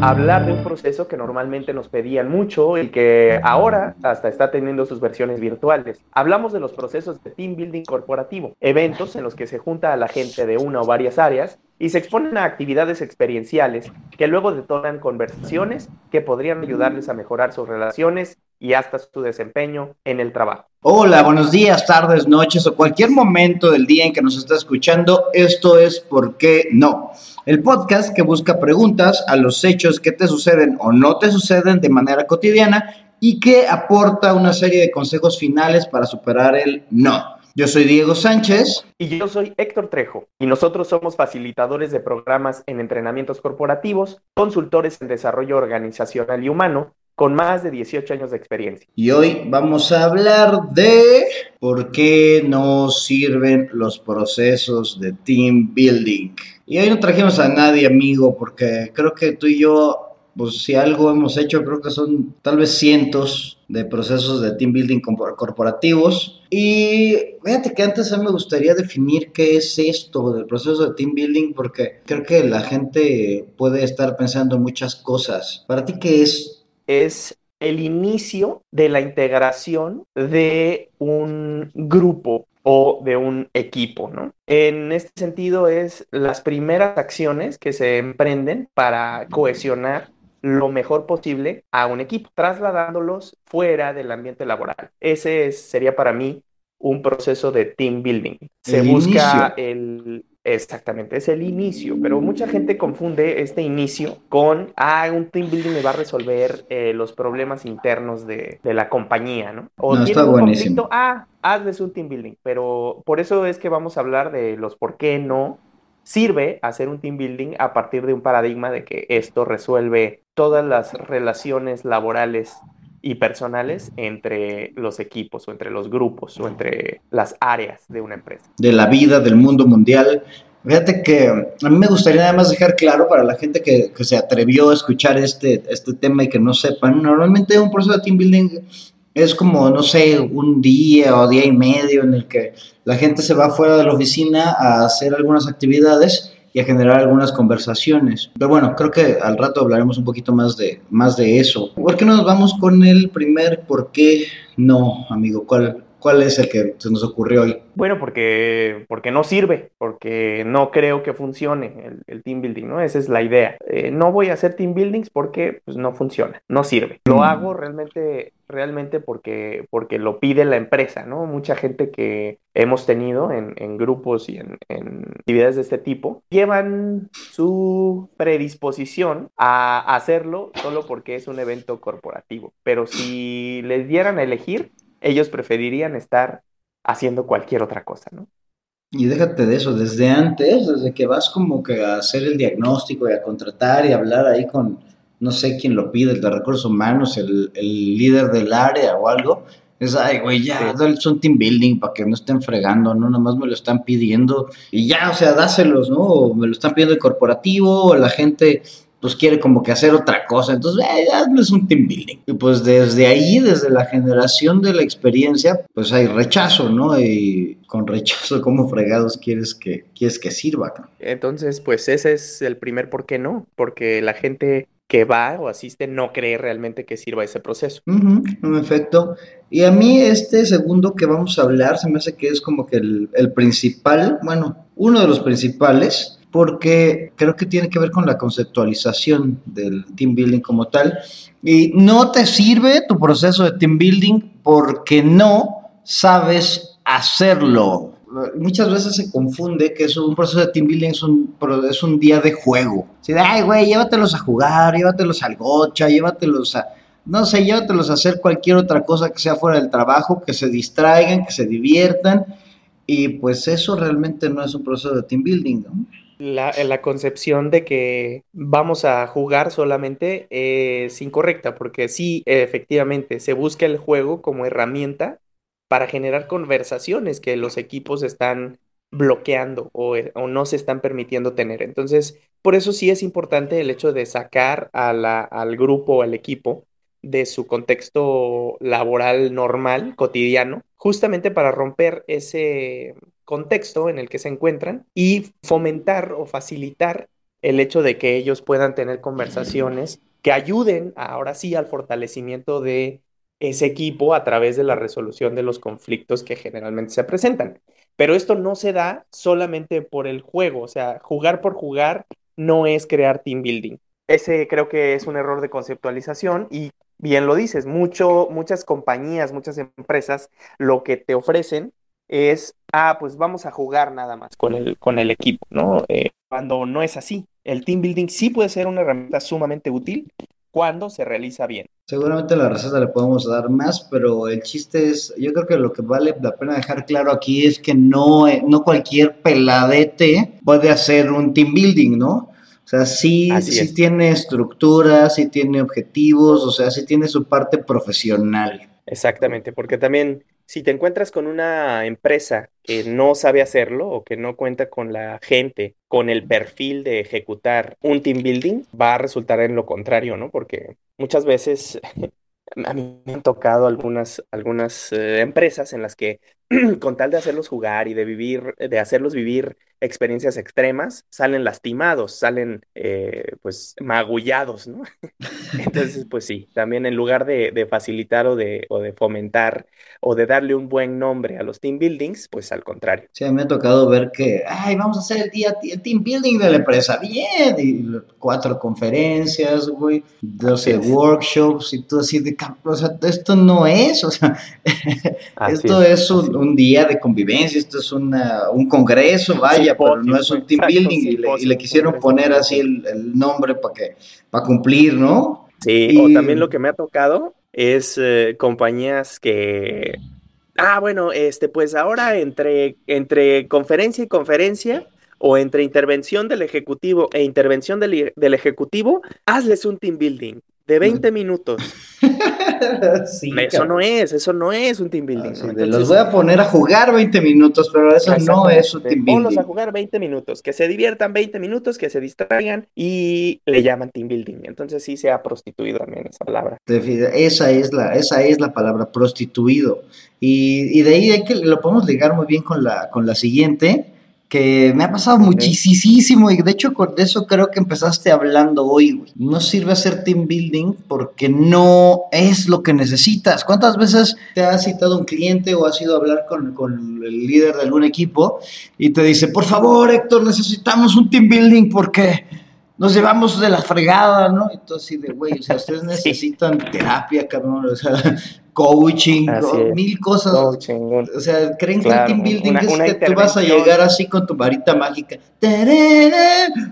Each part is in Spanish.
Hablar de un proceso que normalmente nos pedían mucho y que ahora hasta está teniendo sus versiones virtuales. Hablamos de los procesos de team building corporativo, eventos en los que se junta a la gente de una o varias áreas y se exponen a actividades experienciales que luego detonan conversaciones que podrían ayudarles a mejorar sus relaciones y hasta su desempeño en el trabajo. Hola, buenos días, tardes, noches o cualquier momento del día en que nos está escuchando. Esto es ¿Por qué no? El podcast que busca preguntas a los hechos que te suceden o no te suceden de manera cotidiana y que aporta una serie de consejos finales para superar el no. Yo soy Diego Sánchez. Y yo soy Héctor Trejo. Y nosotros somos facilitadores de programas en entrenamientos corporativos, consultores en desarrollo organizacional y humano, con más de 18 años de experiencia. Y hoy vamos a hablar de por qué no sirven los procesos de team building. Y hoy no trajimos a nadie, amigo, porque creo que tú y yo pues si algo hemos hecho, creo que son tal vez cientos de procesos de team building corporativos. Y fíjate que antes a mí me gustaría definir qué es esto del proceso de team building, porque creo que la gente puede estar pensando en muchas cosas. ¿Para ti qué es? Es el inicio de la integración de un grupo o de un equipo, ¿no? En este sentido es las primeras acciones que se emprenden para cohesionar lo mejor posible a un equipo, trasladándolos fuera del ambiente laboral. Ese sería para mí un proceso de team building. Se busca el... Exactamente, es el inicio, pero mucha gente confunde este inicio con, ah, un team building me va a resolver eh, los problemas internos de, la compañía, ¿no? O no, está un conflicto, ah, hazles un team building, pero por eso es que vamos a hablar de los por qué no sirve hacer un team building a partir de un paradigma de que esto resuelve todas las relaciones laborales y personales entre los equipos o entre los grupos o entre las áreas de una empresa. De la vida, del mundo mundial. Fíjate que a mí me gustaría nada más dejar claro para la gente que, que se atrevió a escuchar este, este tema y que no sepan, normalmente un proceso de team building es como, no sé, un día o día y medio en el que la gente se va fuera de la oficina a hacer algunas actividades y a generar algunas conversaciones. Pero bueno, creo que al rato hablaremos un poquito más de, más de eso. ¿Por qué no nos vamos con el primer por qué no, amigo? ¿Cuál, ¿Cuál es el que se nos ocurrió hoy? Bueno, porque, porque no sirve, porque no creo que funcione el, team building, ¿no? Esa es la idea. Eh, no voy a hacer team buildings porque pues, no funciona, no sirve. Lo mm. hago realmente, realmente porque, porque lo pide la empresa, ¿no? Mucha gente que hemos tenido en, en grupos y en, en, actividades de este tipo llevan su predisposición a hacerlo solo porque es un evento corporativo. Pero si les dieran a elegir, ellos preferirían estar haciendo cualquier otra cosa, ¿no? Y déjate de eso, desde antes, desde que vas como que a hacer el diagnóstico y a contratar y hablar ahí con, no sé quién lo pide, el de recursos humanos, el, líder del área o algo, es, ay, güey, ya, es un team building para que no estén fregando, ¿no? Nada más me lo están pidiendo y ya, o sea, dáselos, ¿no? O me lo están pidiendo el corporativo, o la gente pues quiere como que hacer otra cosa. Entonces, eh, es un team building. Y pues desde ahí, desde la generación de la experiencia, pues hay rechazo, ¿no? Y con rechazo, ¿cómo fregados quieres que, quieres que sirva? Entonces, pues ese es el primer por qué no, porque la gente que va o asiste no cree realmente que sirva ese proceso. en efecto. Y a mí este segundo que vamos a hablar se me hace que es como que el, el principal, bueno, uno de los principales, porque creo que tiene que ver con la conceptualización del team building como tal. Y no te sirve tu proceso de team building porque no sabes hacerlo. Muchas veces se confunde que es un proceso de team building es un, es un día de juego. Si ay, güey, llévatelos a jugar, llévatelos al gocha, llévatelos a, no sé, llévatelos a hacer cualquier otra cosa que sea fuera del trabajo, que se distraigan, que se diviertan. Y pues eso realmente no es un proceso de team building, ¿no? La, concepción de que vamos a jugar solamente es incorrecta, porque sí, efectivamente, se busca el juego como herramienta para generar conversaciones que los equipos están bloqueando o, o, no se están permitiendo tener. Entonces, por eso sí es importante el hecho de sacar al grupo, al equipo, de su contexto laboral normal, cotidiano, justamente para romper ese, contexto en el que se encuentran y fomentar o facilitar el hecho de que ellos puedan tener conversaciones que ayuden ahora sí al fortalecimiento de ese equipo a través de la resolución de los conflictos que generalmente se presentan. Pero esto no se da solamente por el juego, o sea, jugar por jugar no es crear team building. Ese creo que es un error de conceptualización y bien lo dices, mucho, muchas compañías, muchas empresas lo que te ofrecen es, ah, pues vamos a jugar nada más con el, con el equipo, ¿no? Eh, cuando no es así. El team building sí puede ser una herramienta sumamente útil cuando se realiza bien. Seguramente la receta le podemos dar más, pero el chiste es, yo creo que lo que vale la pena dejar claro aquí es que no, no cualquier peladete puede hacer un team building, ¿no? O sea, sí, sí tiene estructura, sí tiene objetivos, o sea, sí tiene su parte profesional. Exactamente, porque también si te encuentras con una empresa que no sabe hacerlo o que no cuenta con la gente, con el perfil de ejecutar un team building, va a resultar en lo contrario, ¿no? Porque muchas veces a mí me han tocado algunas, algunas eh, empresas en las que con tal de hacerlos jugar y de vivir, de hacerlos vivir experiencias extremas, salen lastimados, salen eh, pues magullados, ¿no? Entonces, pues sí, también en lugar de, facilitar o de, o de fomentar o de darle un buen nombre a los team buildings, pues al contrario. Sí, me ha tocado ver que, ay, vamos a hacer el día el team building de la empresa, bien, y cuatro conferencias, güey, 12 workshops y todo así de, o sea, esto no es, o sea, esto es, un, día de convivencia, esto es una, un congreso, vaya, pero no es un team building y, le, quisieron poner así el, nombre para que, para cumplir, ¿no? Sí, o también lo que me ha tocado es eh, compañías que, ah, bueno, este, pues ahora entre, entre conferencia y conferencia o entre intervención del ejecutivo e intervención del, del ejecutivo, hazles un team building de 20 minutos. eso no es, eso no es un team building. los voy a poner a jugar 20 minutos, pero eso no es un team building. Ponlos a jugar 20 minutos, que se diviertan 20 minutos, que se distraigan y le llaman team building. Entonces sí se ha prostituido también esa palabra. Esa es la, esa es la palabra prostituido. Y, y de ahí hay que lo podemos ligar muy bien con la, con la siguiente que me ha pasado muchísimo y de hecho con eso creo que empezaste hablando hoy. No sirve hacer team building porque no es lo que necesitas. ¿Cuántas veces te ha citado un cliente o has ido a hablar con, con el líder de algún equipo y te dice, por favor Héctor, necesitamos un team building porque nos llevamos de la fregada, ¿no? Entonces, de güey, o sea, ustedes necesitan terapia, cabrón, o sea, coaching, mil cosas. O sea, creen que el team building es que tú vas a llegar así con tu varita mágica.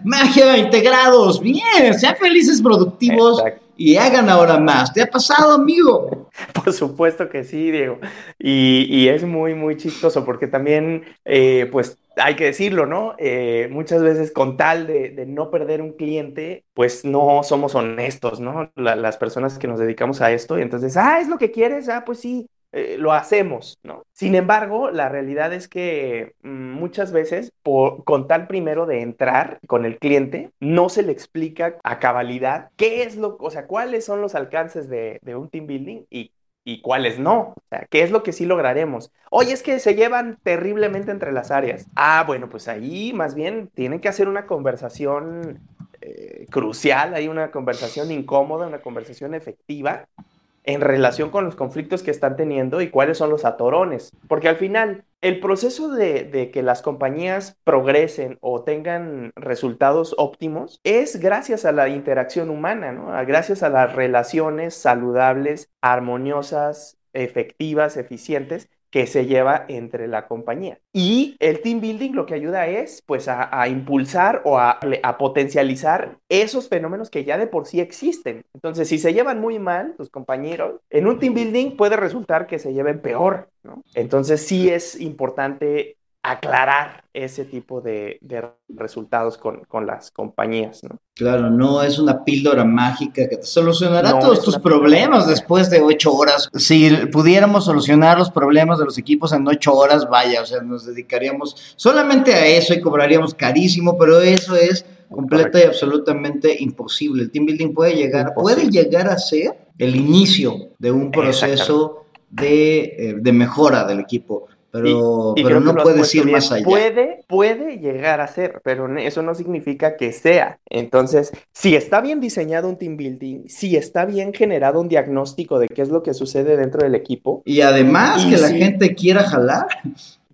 Magia integrados, bien, sean felices, productivos. Y hagan ahora más. ¿Te ha pasado, amigo? Por supuesto que sí, Diego. Y, y es muy, muy chistoso porque también, eh, pues, hay que decirlo, ¿no? Eh, muchas veces con tal de, no perder un cliente, pues no somos honestos, ¿no? las personas que nos dedicamos a esto y entonces, ah, es lo que quieres, ah, pues sí, eh, lo hacemos, ¿no? Sin embargo, la realidad es que mm, muchas veces, por, con tal primero de entrar con el cliente, no se le explica a cabalidad qué es lo, o sea, cuáles son los alcances de, un team building y y cuáles no. O sea, ¿qué es lo que sí lograremos? Oye, es que se llevan terriblemente entre las áreas. Ah, bueno, pues ahí más bien tienen que hacer una conversación eh, crucial, hay una conversación incómoda, una conversación efectiva en relación con los conflictos que están teniendo y cuáles son los atorones. Porque al final, el proceso de, que las compañías progresen o tengan resultados óptimos es gracias a la interacción humana, ¿no? Gracias a las relaciones saludables, armoniosas, efectivas, eficientes que se lleva entre la compañía. Y el team building lo que ayuda es pues a, impulsar o a, potencializar esos fenómenos que ya de por sí existen. Entonces, si se llevan muy mal tus compañeros, en un team building puede resultar que se lleven peor, ¿no? Entonces, sí es importante aclarar ese tipo de, resultados con, las compañías, ¿no? Claro, no es una píldora mágica que te solucionará todos tus problemas después de ocho horas. Si pudiéramos solucionar los problemas de los equipos en ocho horas, vaya, o sea, nos dedicaríamos solamente a eso y cobraríamos carísimo, pero eso es completa y absolutamente imposible. El team building puede llegar, puede llegar a ser el inicio de un proceso de, eh, de mejora del equipo pero, pero no puedes ir más allá. Puede, puede llegar a ser, pero eso no significa que sea. Entonces, si está bien diseñado un team building, si está bien generado un diagnóstico de qué es lo que sucede dentro del equipo. Y además que la gente quiera jalar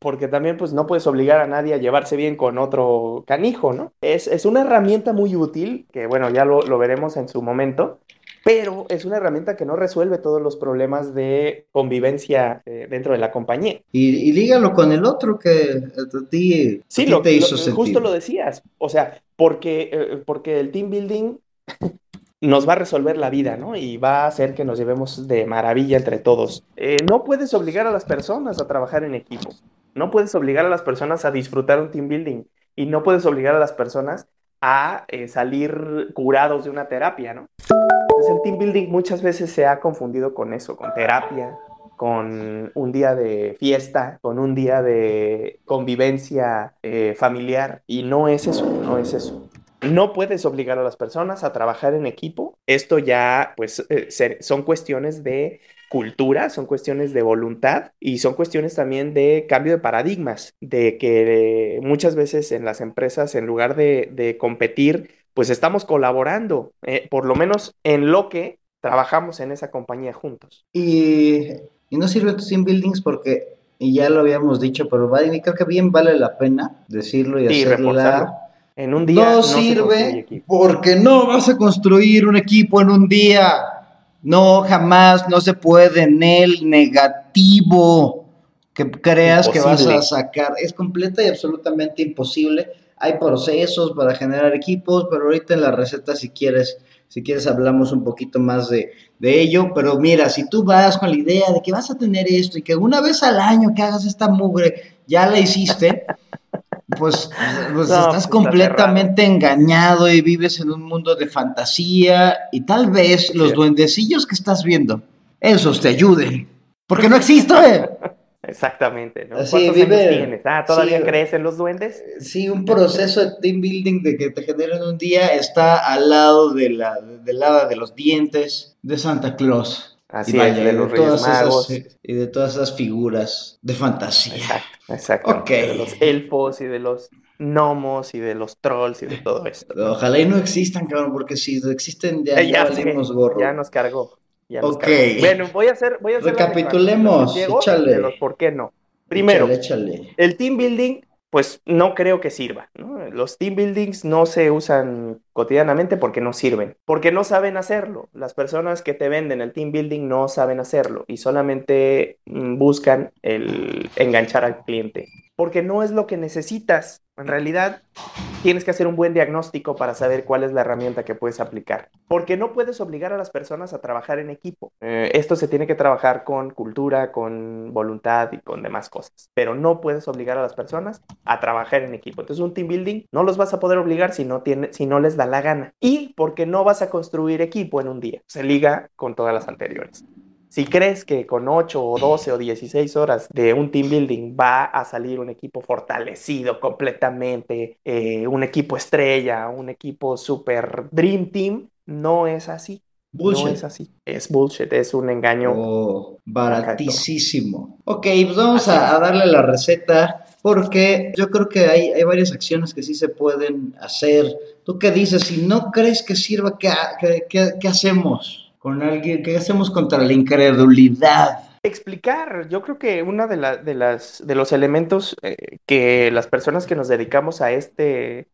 porque también pues no puedes obligar a nadie a llevarse bien con otro canijo, ¿no? Es, es una herramienta muy útil, que bueno, ya lo, lo, veremos en su momento, pero es una herramienta que no resuelve todos los problemas de convivencia eh, dentro de la compañía. Y, y, lígalo con el otro que a ti, sí, lo, te hizo lo, justo lo decías, o sea, porque, eh, porque el team building nos va a resolver la vida, ¿no? Y va a hacer que nos llevemos de maravilla entre todos. Eh, no puedes obligar a las personas a trabajar en equipo. No puedes obligar a las personas a disfrutar un team building y no puedes obligar a las personas a eh, salir curados de una terapia, ¿no? El team building muchas veces se ha confundido con eso, con terapia, con un día de fiesta, con un día de convivencia eh, familiar y no es eso, no es eso. No puedes obligar a las personas a trabajar en equipo. Esto ya, pues, eh, son cuestiones de cultura, son cuestiones de voluntad y son cuestiones también de cambio de paradigmas, de que muchas veces en las empresas, en lugar de, competir, pues estamos colaborando, eh, por lo menos en lo que trabajamos en esa compañía juntos. Y, no sirve tu team buildings porque, y ya lo habíamos dicho, pero creo que bien vale la pena decirlo y hacerla. En un día no, sirve porque no vas a construir un equipo en un día. No, jamás, no se puede en el negativo que creas que vas a sacar. Es completa y absolutamente imposible. Hay procesos para generar equipos, pero ahorita en la receta, si quieres, si quieres, hablamos un poquito más de, de ello. Pero mira, si tú vas con la idea de que vas a tener esto y que una vez al año que hagas esta mugre, ya la hiciste. Pues, pues estás pues, completamente engañado y vives en un mundo de fantasía y tal vez los duendecillos que estás viendo, esos te ayuden. Porque no existe. Exactamente, ¿no? Vive, tienes? Ah, ¿todavía crees en los duendes? Sí, un proceso de team building de que te generen un día está al lado de la, del lado de los dientes de Santa Claus. Así es, de los Reyes Magos. y de todas esas figuras de fantasía. Exacto, exacto. De los elfos y de los gnomos y de los trolls y de todo esto. Ojalá y no existan, cabrón, porque si existen ya, ya, ya gorro. Ya nos cargó. Ya cargó. Bueno, voy a hacer, voy a hacer Recapitulemos, échale. los por qué no. Primero, échale. el team building pues no creo que sirva. Los team buildings no se usan cotidianamente porque no sirven, porque no saben hacerlo. Las personas que te venden el team building no saben hacerlo y solamente mm, buscan el enganchar al cliente, porque no es lo que necesitas. En realidad, tienes que hacer un buen diagnóstico para saber cuál es la herramienta que puedes aplicar, porque no puedes obligar a las personas a trabajar en equipo. Eh, esto se tiene que trabajar con cultura, con voluntad y con demás cosas, pero no puedes obligar a las personas a trabajar en equipo. Entonces, un team building no los vas a poder obligar si no, tiene, si no les da la gana y porque no vas a construir equipo en un día. Se liga con todas las anteriores. Si crees que con 8 o 12 o 16 horas de un team building va a salir un equipo fortalecido completamente, eh, un equipo estrella, un equipo super dream team, no es así. Bullshit. No es así. Es bullshit, es un engaño. Oh, baratísimo. Ok, pues vamos a, darle la receta porque yo creo que hay, hay, varias acciones que sí se pueden hacer. ¿Tú qué dices? Si no crees que sirva, ¿qué, qué, qué hacemos? Con alguien, ¿qué hacemos contra la incredulidad? Explicar, yo creo que uno de, de, las, de los elementos eh, que las personas que nos dedicamos a este,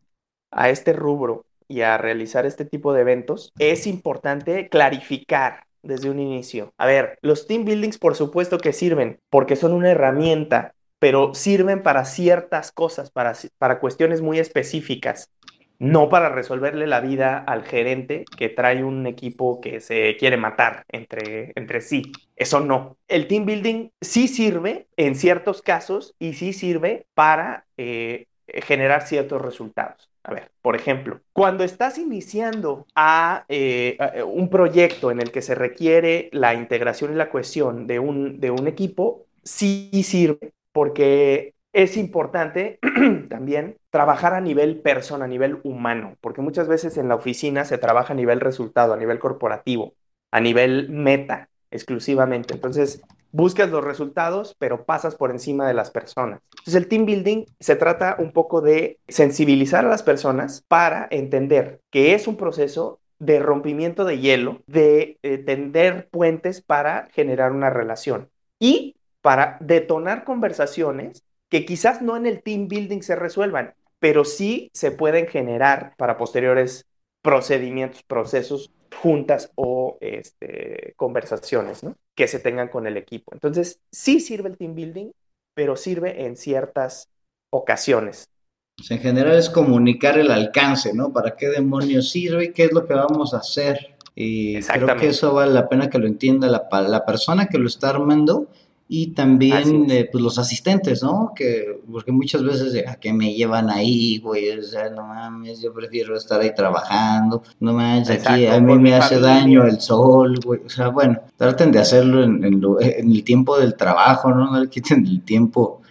a este rubro y a realizar este tipo de eventos, es importante clarificar desde un inicio. A ver, los team buildings por supuesto que sirven porque son una herramienta, pero sirven para ciertas cosas, para, para cuestiones muy específicas no para resolverle la vida al gerente que trae un equipo que se quiere matar entre, entre sí. Eso no. El team building sí sirve en ciertos casos y sí sirve para eh, generar ciertos resultados. A ver, por ejemplo, cuando estás iniciando a, eh, un proyecto en el que se requiere la integración y la cohesión de un, de un equipo, sí sirve porque es importante también trabajar a nivel persona, a nivel humano, porque muchas veces en la oficina se trabaja a nivel resultado, a nivel corporativo, a nivel meta exclusivamente. Entonces, buscas los resultados, pero pasas por encima de las personas. Entonces el team building se trata un poco de sensibilizar a las personas para entender que es un proceso de rompimiento de hielo, de eh, tender puentes para generar una relación y para detonar conversaciones que quizás no en el team building se resuelvan, pero sí se pueden generar para posteriores procedimientos, procesos, juntas o este, conversaciones que se tengan con el equipo. Entonces, sí sirve el team building, pero sirve en ciertas ocasiones. Pues, en general es comunicar el alcance, ¿no? ¿Para qué demonios sirve y qué es lo que vamos a hacer? Y creo que eso vale la pena que lo entienda la, la persona que lo está armando y también eh, pues los asistentes, ¿no? Que, porque muchas veces, ¿a qué me llevan ahí, güey? O sea, no mames, yo prefiero estar ahí trabajando, no manches, aquí a mí me hace daño el sol, güey. O sea, bueno, traten de hacerlo en, el tiempo del trabajo, ¿no? No le quiten el tiempo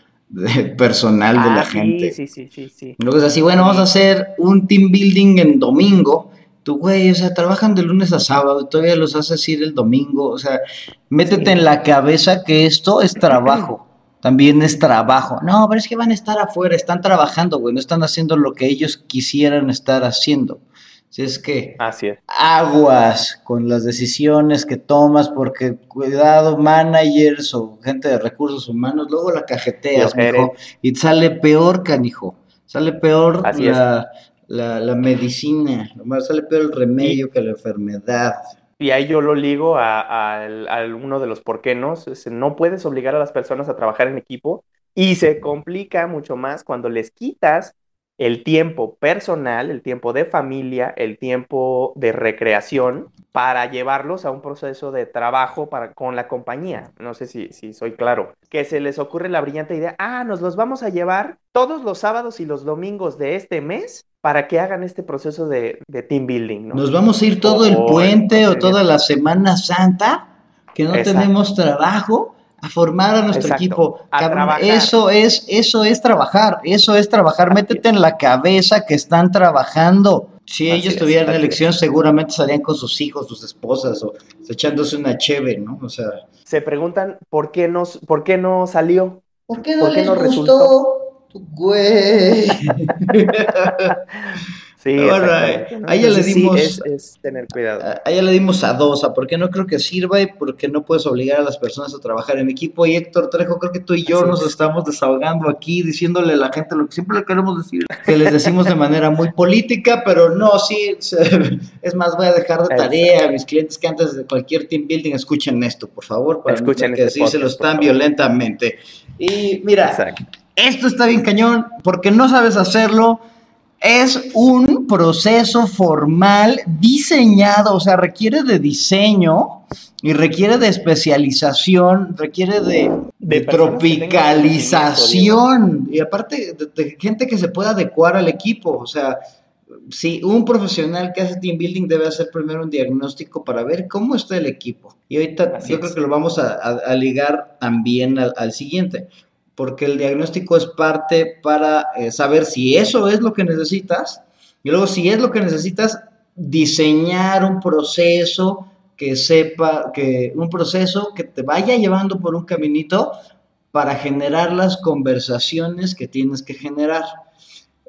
personal de la ah, gente. Sí, sí, sí, sí. Luego es así, bueno, vamos a hacer un team building en domingo tú, güey, o sea, trabajan de lunes a sábado, todavía los haces ir el domingo, o sea, métete en la cabeza que esto es trabajo, también es trabajo. No, pero es que van a estar afuera, están trabajando, güey, no están haciendo lo que ellos quisieran estar haciendo. Si es que Así es. aguas con las decisiones que tomas, porque cuidado, managers o gente de recursos humanos, luego la cajeteas, mijo, y sale peor, canijo. Sale peor la, la, la medicina, nomás sale peor el remedio que la enfermedad. Y ahí yo lo ligo a, uno de los por qué no. No puedes obligar a las personas a trabajar en equipo y se complica mucho más cuando les quitas el tiempo personal, el tiempo de familia, el tiempo de recreación para llevarlos a un proceso de trabajo para, con la compañía. No sé si, si soy claro. Que se les ocurre la brillante idea, ah, nos los vamos a llevar todos los sábados y los domingos de este mes para que hagan este proceso de, team building. ¿no? Nos vamos a ir todo el puente o toda la Semana Santa, que no tenemos trabajo a formar a nuestro equipo. eso es, eso es trabajar, eso es trabajar. Métete en la cabeza que están trabajando. Si ellos tuvieran elección, seguramente salían con sus hijos, sus esposas, o echándose una cheve, ¿no? O sea. Se preguntan por qué no, por qué no salió. ¿Por qué no, les gustó? Güey. Sí, a ella le dimos. es, tener cuidado. A ella le dimos a dos, a por qué no creo que sirva y porque no puedes obligar a las personas a trabajar en equipo. Y Héctor Trejo, creo que tú y yo nos estamos desahogando aquí, diciéndole a la gente lo que siempre le queremos decir, que les decimos de manera muy política, pero no, sí. Es más, voy a dejar de tarea a mis clientes que antes de cualquier team building escuchen esto, por favor, para escuchen que este se los tan violentamente. Y mira, esto está bien cañón, porque no sabes hacerlo es un proceso formal diseñado, o sea, requiere de diseño y requiere de especialización, requiere de, tropicalización y aparte de, gente que se pueda adecuar al equipo, o sea, si un profesional que hace team building debe hacer primero un diagnóstico para ver cómo está el equipo. Y ahorita yo creo que lo vamos a, ligar también al siguiente porque el diagnóstico es parte para eh, saber si eso es lo que necesitas y luego si es lo que necesitas, diseñar un proceso que sepa, que un proceso que te vaya llevando por un caminito para generar las conversaciones que tienes que generar.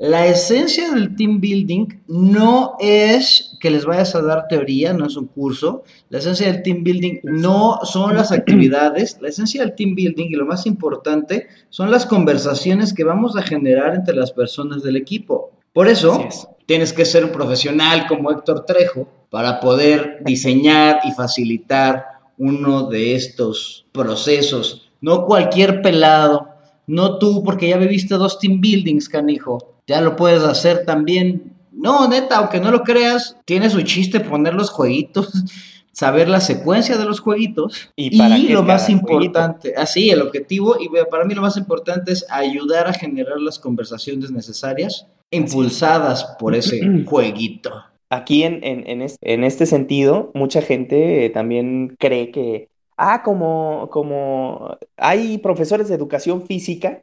La esencia del team building no es que les vayas a dar teoría, no es un curso. La esencia del team building no son las actividades. La esencia del team building y lo más importante son las conversaciones que vamos a generar entre las personas del equipo. Por eso, tienes que ser un profesional como Héctor Trejo para poder diseñar y facilitar uno de estos procesos. No cualquier pelado, no tú, porque ya viviste dos team buildings, canijo ya lo puedes hacer también. No, neta, aunque no lo creas, tiene su chiste poner los jueguitos, saber la secuencia de los jueguitos y, lo más importante, así, el objetivo, y para mí lo más importante es ayudar a generar las conversaciones necesarias impulsadas por ese jueguito. Aquí en, en, en, este sentido, mucha gente también cree que, ah, como, como hay profesores de educación física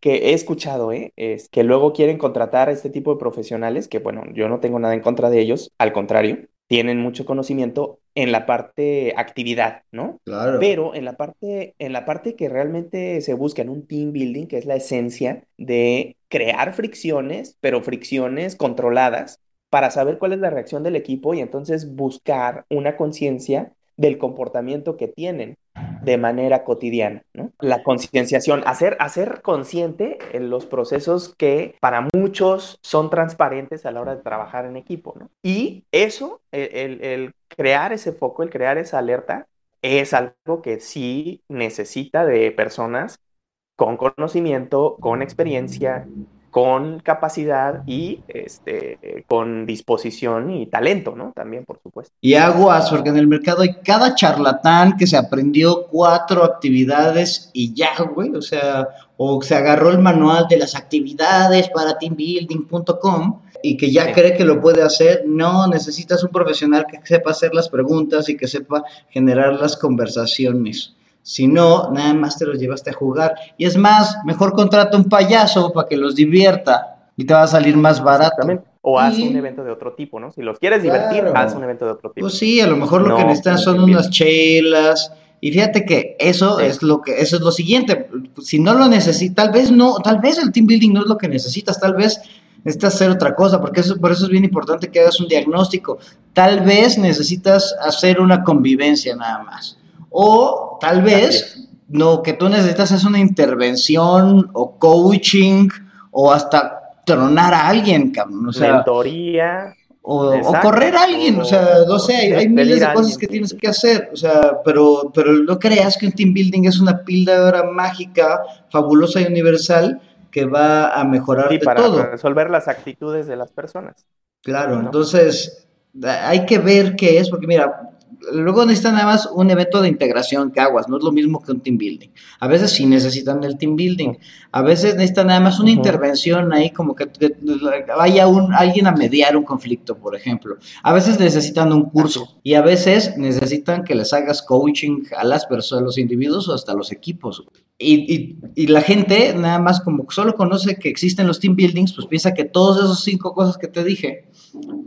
que he escuchado, ¿eh? es que luego quieren contratar a este tipo de profesionales, que bueno, yo no tengo nada en contra de ellos, al contrario, tienen mucho conocimiento en la parte actividad, ¿no? Claro. Pero en la parte, en la parte que realmente se busca en un team building, que es la esencia de crear fricciones, pero fricciones controladas, para saber cuál es la reacción del equipo y entonces buscar una conciencia del comportamiento que tienen de manera cotidiana, ¿no? La concienciación, hacer, hacer consciente en los procesos que para muchos son transparentes a la hora de trabajar en equipo, ¿no? Y eso, el, el crear ese foco, el crear esa alerta, es algo que sí necesita de personas con conocimiento, con experiencia, con capacidad y este, con disposición y talento, ¿no? También, por supuesto. Y aguas, porque en el mercado hay cada charlatán que se aprendió cuatro actividades y ya, güey, o sea, o se agarró el manual de las actividades para teambuilding.com y que ya cree que lo puede hacer. No, necesitas un profesional que sepa hacer las preguntas y que sepa generar las conversaciones. Si no, nada más te los llevaste a jugar. Y es más, mejor contrata un payaso para que los divierta y te va a salir más barato. O haz un evento de otro tipo, ¿no? Si los quieres divertir, haz un evento de otro tipo. Pues sí, a lo mejor lo que necesitas son unas chelas. Y fíjate que eso es lo que eso es lo siguiente. Si no lo necesitas, tal vez no, tal vez el team building no es lo que necesitas, tal vez necesitas hacer otra cosa, porque eso, por eso es bien importante que hagas un diagnóstico. Tal vez necesitas hacer una convivencia nada más. O tal vez lo que tú necesitas es una intervención o coaching o hasta tronar a alguien, cabrón. O sea, Mentoría. O, correr a alguien, o, sea, no sé, hay, miles de cosas que tienes que hacer, o sea, pero, pero no creas que un team building es una píldora mágica, fabulosa y universal que va a mejorar sí, para resolver las actitudes de las personas. Claro, entonces hay que ver qué es, porque mira, luego necesitan nada más un evento de integración que aguas, no es lo mismo que un team building. A veces sí necesitan el team building, a veces necesitan nada más una intervención ahí como que, vaya un, alguien a mediar un conflicto, por ejemplo. A veces necesitan un curso y a veces necesitan que les hagas coaching a las personas, a los individuos o hasta los equipos. Y, y, la gente nada más como solo conoce que existen los team buildings, pues piensa que todas esas cinco cosas que te dije,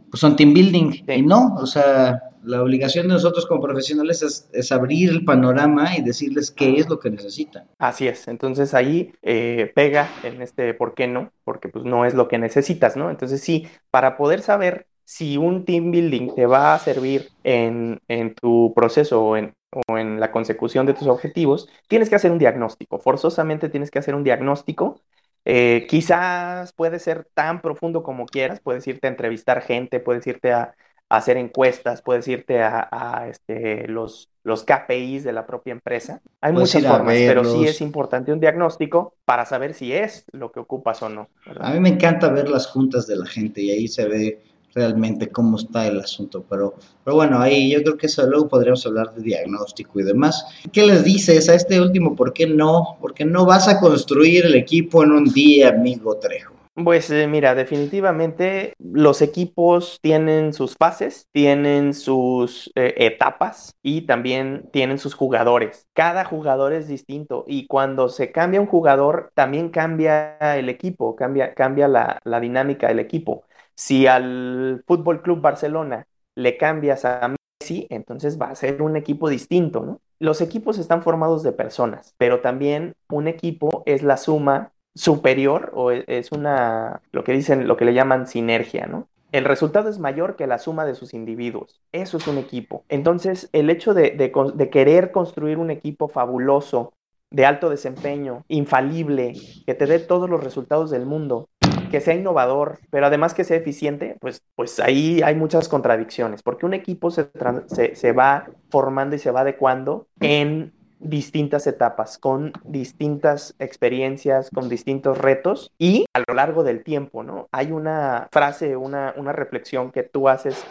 pues son team building. Y no, o sea, la obligación de nosotros como profesionales es, abrir el panorama y decirles qué es lo que necesitan. Así es, entonces ahí eh, pega en este por qué no, porque pues no es lo que necesitas, ¿no? Entonces sí, para poder saber si un team building te va a servir en, en tu proceso o en, o en la consecución de tus objetivos, tienes que hacer un diagnóstico, forzosamente tienes que hacer un diagnóstico eh, quizás puede ser tan profundo como quieras, puedes irte a entrevistar gente, puedes irte a, hacer encuestas, puedes irte a, este, los, los KPIs de la propia empresa. Hay muchas formas, pero sí es importante un diagnóstico para saber si es lo que ocupas o no. A mí me encanta ver las juntas de la gente y ahí se ve realmente cómo está el asunto, pero, pero bueno, ahí yo creo que eso luego podríamos hablar de diagnóstico y demás. ¿Qué les dices a este último? ¿Por qué no? Porque no vas a construir el equipo en un día, amigo Trejo. Pues eh, mira, definitivamente los equipos tienen sus fases, tienen sus eh, etapas y también tienen sus jugadores. Cada jugador es distinto y cuando se cambia un jugador, también cambia el equipo, cambia, cambia la, la dinámica del equipo. Si al Fútbol Club Barcelona le cambias a Messi, entonces va a ser un equipo distinto, ¿no? Los equipos están formados de personas, pero también un equipo es la suma superior o e, es una, lo que dicen, lo que le llaman sinergia, ¿no? El resultado es mayor que la suma de sus individuos. Eso es un equipo. Entonces, el hecho de, de, querer construir un equipo fabuloso, de alto desempeño, infalible, que te dé todos los resultados del mundo, que sea innovador, pero además que sea eficiente, pues, pues ahí hay muchas contradicciones, porque un equipo se, se, se va formando y se va adecuando en distintas etapas, con distintas experiencias, con distintos retos y a lo largo del tiempo, ¿no? Hay una frase, una, una reflexión que tú haces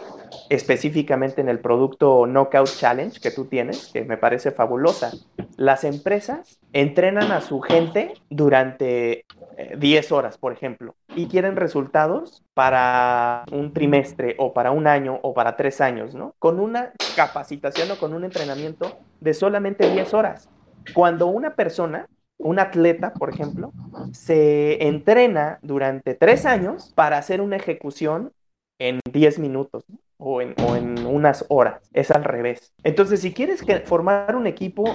específicamente en el producto Knockout Challenge que tú tienes, que me parece fabulosa. Las empresas entrenan a su gente durante 10 eh, horas, por ejemplo, y quieren resultados para un trimestre o para un año o para tres años, ¿no? Con una capacitación o con un entrenamiento de solamente 10 horas. Cuando una persona, un atleta, por ejemplo, se entrena durante tres años para hacer una ejecución en 10 minutos o, en, o, en, unas horas. Es al revés. Entonces, si quieres formar un equipo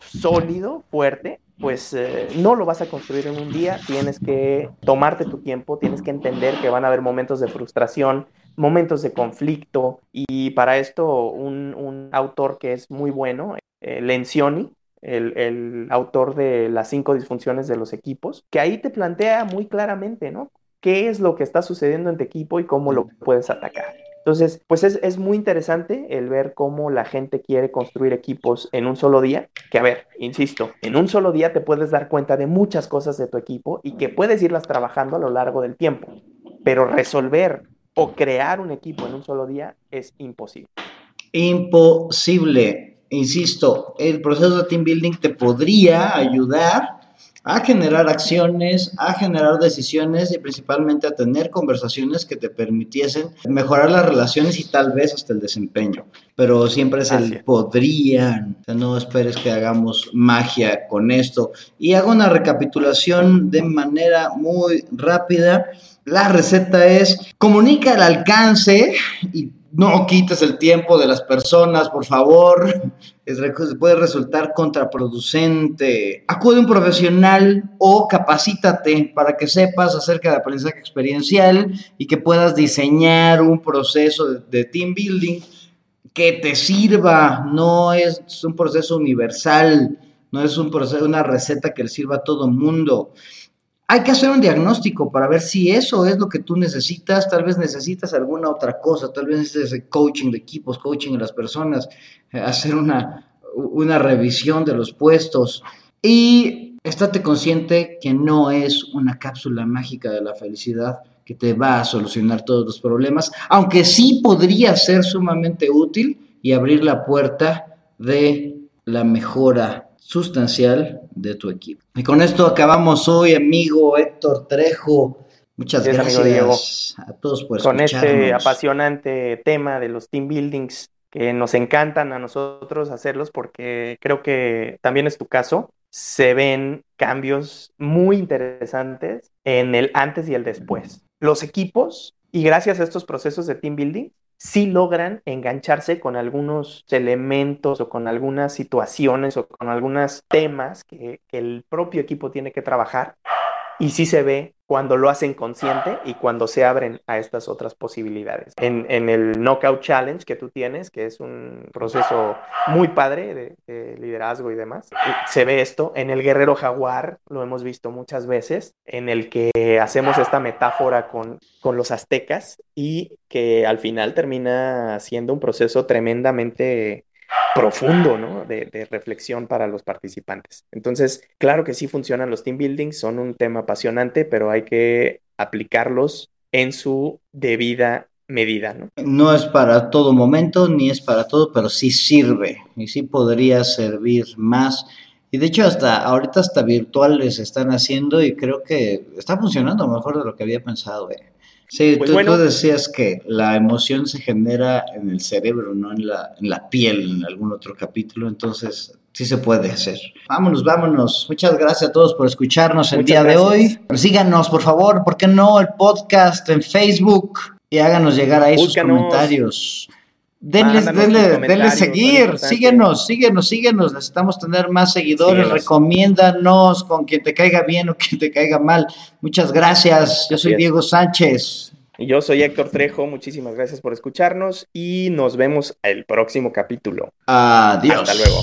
sólido, fuerte, pues eh, no lo vas a construir en un día. Tienes que tomarte tu tiempo, tienes que entender que van a haber momentos de frustración, momentos de conflicto. Y para esto, un, un autor que es muy bueno, eh, Lencioni, el, el, autor de las cinco disfunciones de los equipos, que ahí te plantea muy claramente, ¿no? ¿Qué es lo que está sucediendo en tu equipo y cómo lo puedes atacar? Entonces, pues es, es, muy interesante el ver cómo la gente quiere construir equipos en un solo día, que a ver, insisto, en un solo día te puedes dar cuenta de muchas cosas de tu equipo y que puedes irlas trabajando a lo largo del tiempo, pero resolver o crear un equipo en un solo día es imposible. Imposible insisto, el proceso de team building te podría ayudar a generar acciones, a generar decisiones y principalmente a tener conversaciones que te permitiesen mejorar las relaciones y tal vez hasta el desempeño. Pero siempre es el podrían. O sea, no esperes que hagamos magia con esto. Y hago una recapitulación de manera muy rápida. La receta es comunica el alcance y no quites el tiempo de las personas, por favor. Es, puede resultar contraproducente. Acude a un profesional o capacítate para que sepas acerca de aprendizaje experiencial y que puedas diseñar un proceso de, team building que te sirva. No es un proceso universal, no es un proceso, una receta que le sirva a todo mundo hay que hacer un diagnóstico para ver si eso es lo que tú necesitas, tal vez necesitas alguna otra cosa, tal vez necesitas coaching de equipos, coaching de las personas, eh, hacer una, una revisión de los puestos. Y estate consciente que no es una cápsula mágica de la felicidad que te va a solucionar todos los problemas, aunque sí podría ser sumamente útil y abrir la puerta de la mejora sustancial de tu equipo. Y con esto acabamos hoy, amigo Héctor Trejo. Muchas gracias a todos por Con este apasionante tema de los team buildings que nos encantan a nosotros hacerlos porque creo que también es tu caso. Se ven cambios muy interesantes en el antes y el después. Los equipos, y gracias a estos procesos de team building, sí logran engancharse con algunos elementos o con algunas situaciones o con algunos temas que, que el propio equipo tiene que trabajar y sí se ve cuando lo hacen consciente y cuando se abren a estas otras posibilidades. En, el Knockout Challenge que tú tienes, que es un proceso muy padre de, de, liderazgo y demás, se ve esto. En el Guerrero Jaguar lo hemos visto muchas veces, en el que hacemos esta metáfora con, con los aztecas y que al final termina siendo un proceso tremendamente profundo, ¿no? De, reflexión para los participantes. Entonces, claro que sí funcionan los team buildings, son un tema apasionante, pero hay que aplicarlos en su debida medida, ¿no? No es para todo momento, ni es para todo, pero sí sirve y sí podría servir más. Y de hecho, hasta ahorita hasta virtuales están haciendo y creo que está funcionando mejor de lo que había pensado. ¿eh? Sí, pues tú, bueno, tú, decías que la emoción se genera en el cerebro, no en la, en la piel, en algún otro capítulo, entonces sí se puede hacer. Vámonos, vámonos. Muchas gracias a todos por escucharnos el día gracias. de hoy. Síganos, por favor, ¿por qué no? El podcast en Facebook y háganos llegar ahí Búscanos. sus comentarios. Denles, denle, denle seguir, síguenos, síguenos, síguenos. Necesitamos tener más seguidores. Síguenos. Recomiéndanos con quien te caiga bien o quien te caiga mal. Muchas gracias. Yo soy Diego Sánchez. Y yo soy Héctor Trejo. Muchísimas gracias por escucharnos y nos vemos el próximo capítulo. Adiós. Hasta luego.